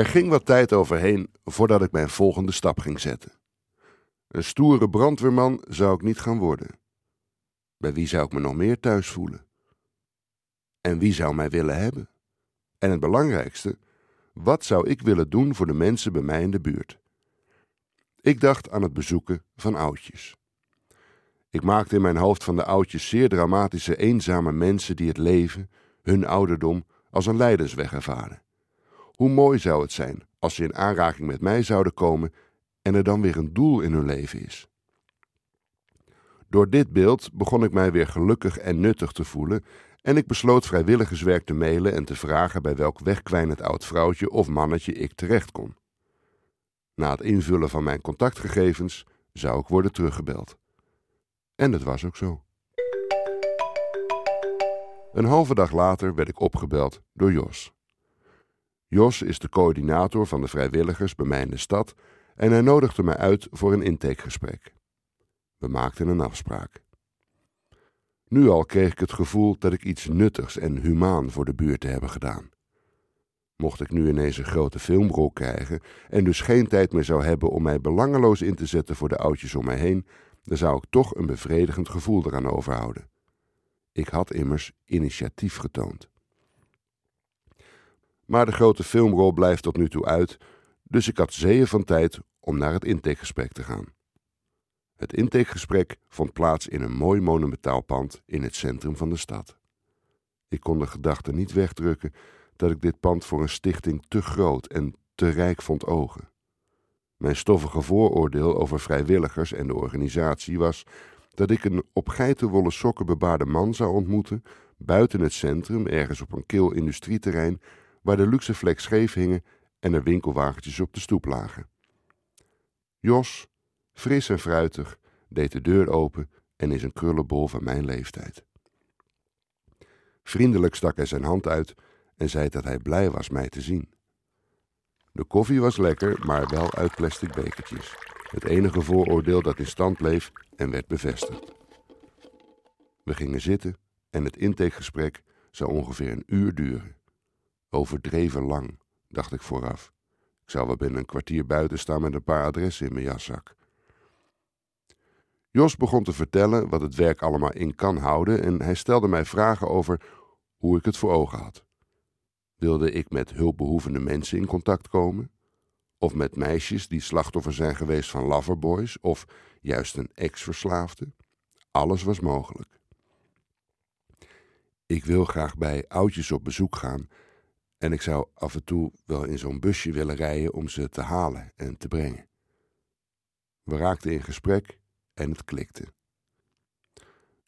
Er ging wat tijd overheen voordat ik mijn volgende stap ging zetten. Een stoere brandweerman zou ik niet gaan worden. Bij wie zou ik me nog meer thuis voelen? En wie zou mij willen hebben? En het belangrijkste, wat zou ik willen doen voor de mensen bij mij in de buurt? Ik dacht aan het bezoeken van oudjes. Ik maakte in mijn hoofd van de oudjes zeer dramatische, eenzame mensen die het leven, hun ouderdom, als een lijdensweg ervaren. Hoe mooi zou het zijn als ze in aanraking met mij zouden komen en er dan weer een doel in hun leven is. Door dit beeld begon ik mij weer gelukkig en nuttig te voelen en ik besloot vrijwilligerswerk te mailen en te vragen bij welk wegkwijnend oud vrouwtje of mannetje ik terecht kon. Na het invullen van mijn contactgegevens zou ik worden teruggebeld. En dat was ook zo. Een halve dag later werd ik opgebeld door Jos. Jos is de coördinator van de vrijwilligers bij mij in de stad en hij nodigde mij uit voor een intakegesprek. We maakten een afspraak. Nu al kreeg ik het gevoel dat ik iets nuttigs en humaan voor de buurt te hebben gedaan. Mocht ik nu ineens een grote filmrol krijgen en dus geen tijd meer zou hebben om mij belangeloos in te zetten voor de oudjes om mij heen, dan zou ik toch een bevredigend gevoel eraan overhouden. Ik had immers initiatief getoond. Maar de grote filmrol blijft tot nu toe uit, dus ik had zeeën van tijd om naar het intakegesprek te gaan. Het intakegesprek vond plaats in een mooi monumentaal pand in het centrum van de stad. Ik kon de gedachte niet wegdrukken dat ik dit pand voor een stichting te groot en te rijk vond ogen. Mijn stoffige vooroordeel over vrijwilligers en de organisatie was dat ik een op geitenwolle sokken bebaarde man zou ontmoeten buiten het centrum, ergens op een kil industrieterrein, waar de luxe vlek scheef hingen en er winkelwagentjes op de stoep lagen. Jos, fris en fruitig, deed de deur open en is een krullenbol van mijn leeftijd. Vriendelijk stak hij zijn hand uit en zei dat hij blij was mij te zien. De koffie was lekker, maar wel uit plastic bekertjes. Het enige vooroordeel dat in stand bleef en werd bevestigd. We gingen zitten en het intakegesprek zou ongeveer een uur duren. Overdreven lang, dacht ik vooraf. Ik zou wel binnen een kwartier buiten staan met een paar adressen in mijn jaszak. Jos begon te vertellen wat het werk allemaal in kan houden en hij stelde mij vragen over hoe ik het voor ogen had. Wilde ik met hulpbehoevende mensen in contact komen? Of met meisjes die slachtoffer zijn geweest van loverboys of juist een ex-verslaafde? Alles was mogelijk. Ik wil graag bij oudjes op bezoek gaan en ik zou af en toe wel in zo'n busje willen rijden om ze te halen en te brengen. We raakten in gesprek en het klikte.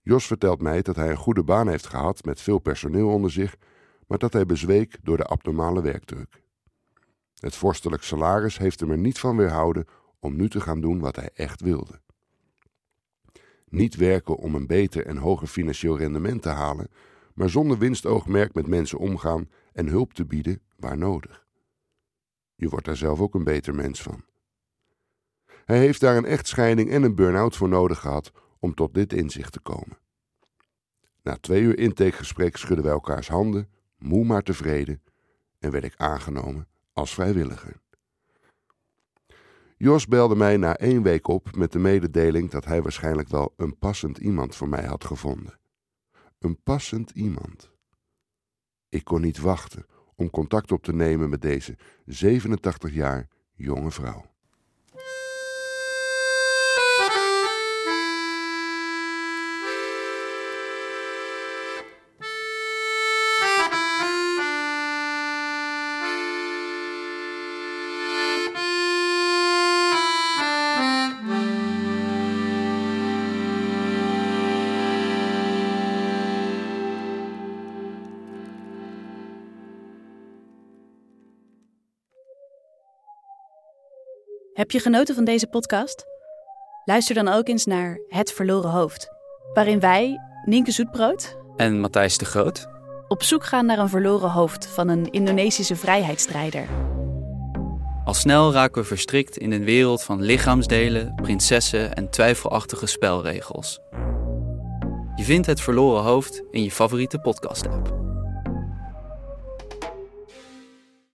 Jos vertelt mij dat hij een goede baan heeft gehad met veel personeel onder zich, maar dat hij bezweek door de abnormale werkdruk. Het vorstelijk salaris heeft hem er niet van weerhouden om nu te gaan doen wat hij echt wilde. Niet werken om een beter en hoger financieel rendement te halen, maar zonder winstoogmerk met mensen omgaan en hulp te bieden waar nodig. Je wordt daar zelf ook een beter mens van. Hij heeft daar een echtscheiding en een burn-out voor nodig gehad om tot dit inzicht te komen. Na twee uur intakegesprek schudden wij elkaars handen, moe maar tevreden, en werd ik aangenomen als vrijwilliger. Jos belde mij na één week op met de mededeling dat hij waarschijnlijk wel een passend iemand voor mij had gevonden. Een passend iemand. Ik kon niet wachten om contact op te nemen met deze 87 jaar jonge vrouw. Heb je genoten van deze podcast? Luister dan ook eens naar Het Verloren Hoofd, waarin wij, Nienke Zoetbrood en Matthijs de Groot, op zoek gaan naar een verloren hoofd van een Indonesische vrijheidsstrijder. Al snel raken we verstrikt in een wereld van lichaamsdelen, prinsessen en twijfelachtige spelregels. Je vindt Het Verloren Hoofd in je favoriete podcast-app.